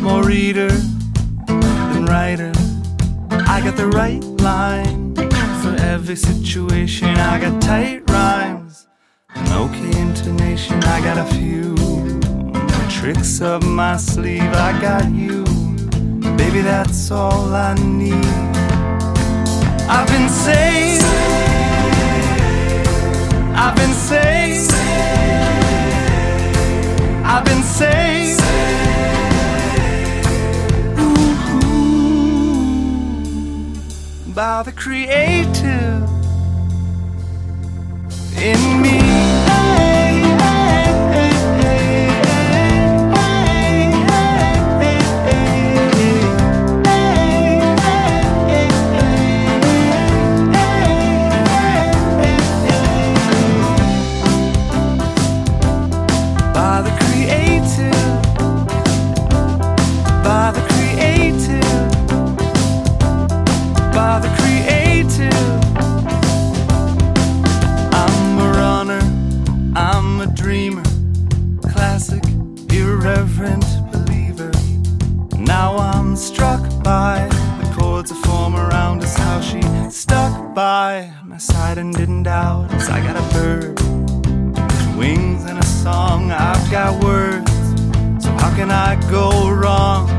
more reader than writer. I got the right line for every situation. I got tight rhymes, an okay intonation. I got a few tricks up my sleeve. I got you, baby, that's all I need. I've been saved, I've been saved. Ooh, by the creator in me. Believer. Now I'm struck by the chords that form around us, how she stuck by my side and didn't doubt us. I got a bird, wings and a song. I've got words, so how can I go wrong?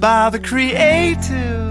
By the creator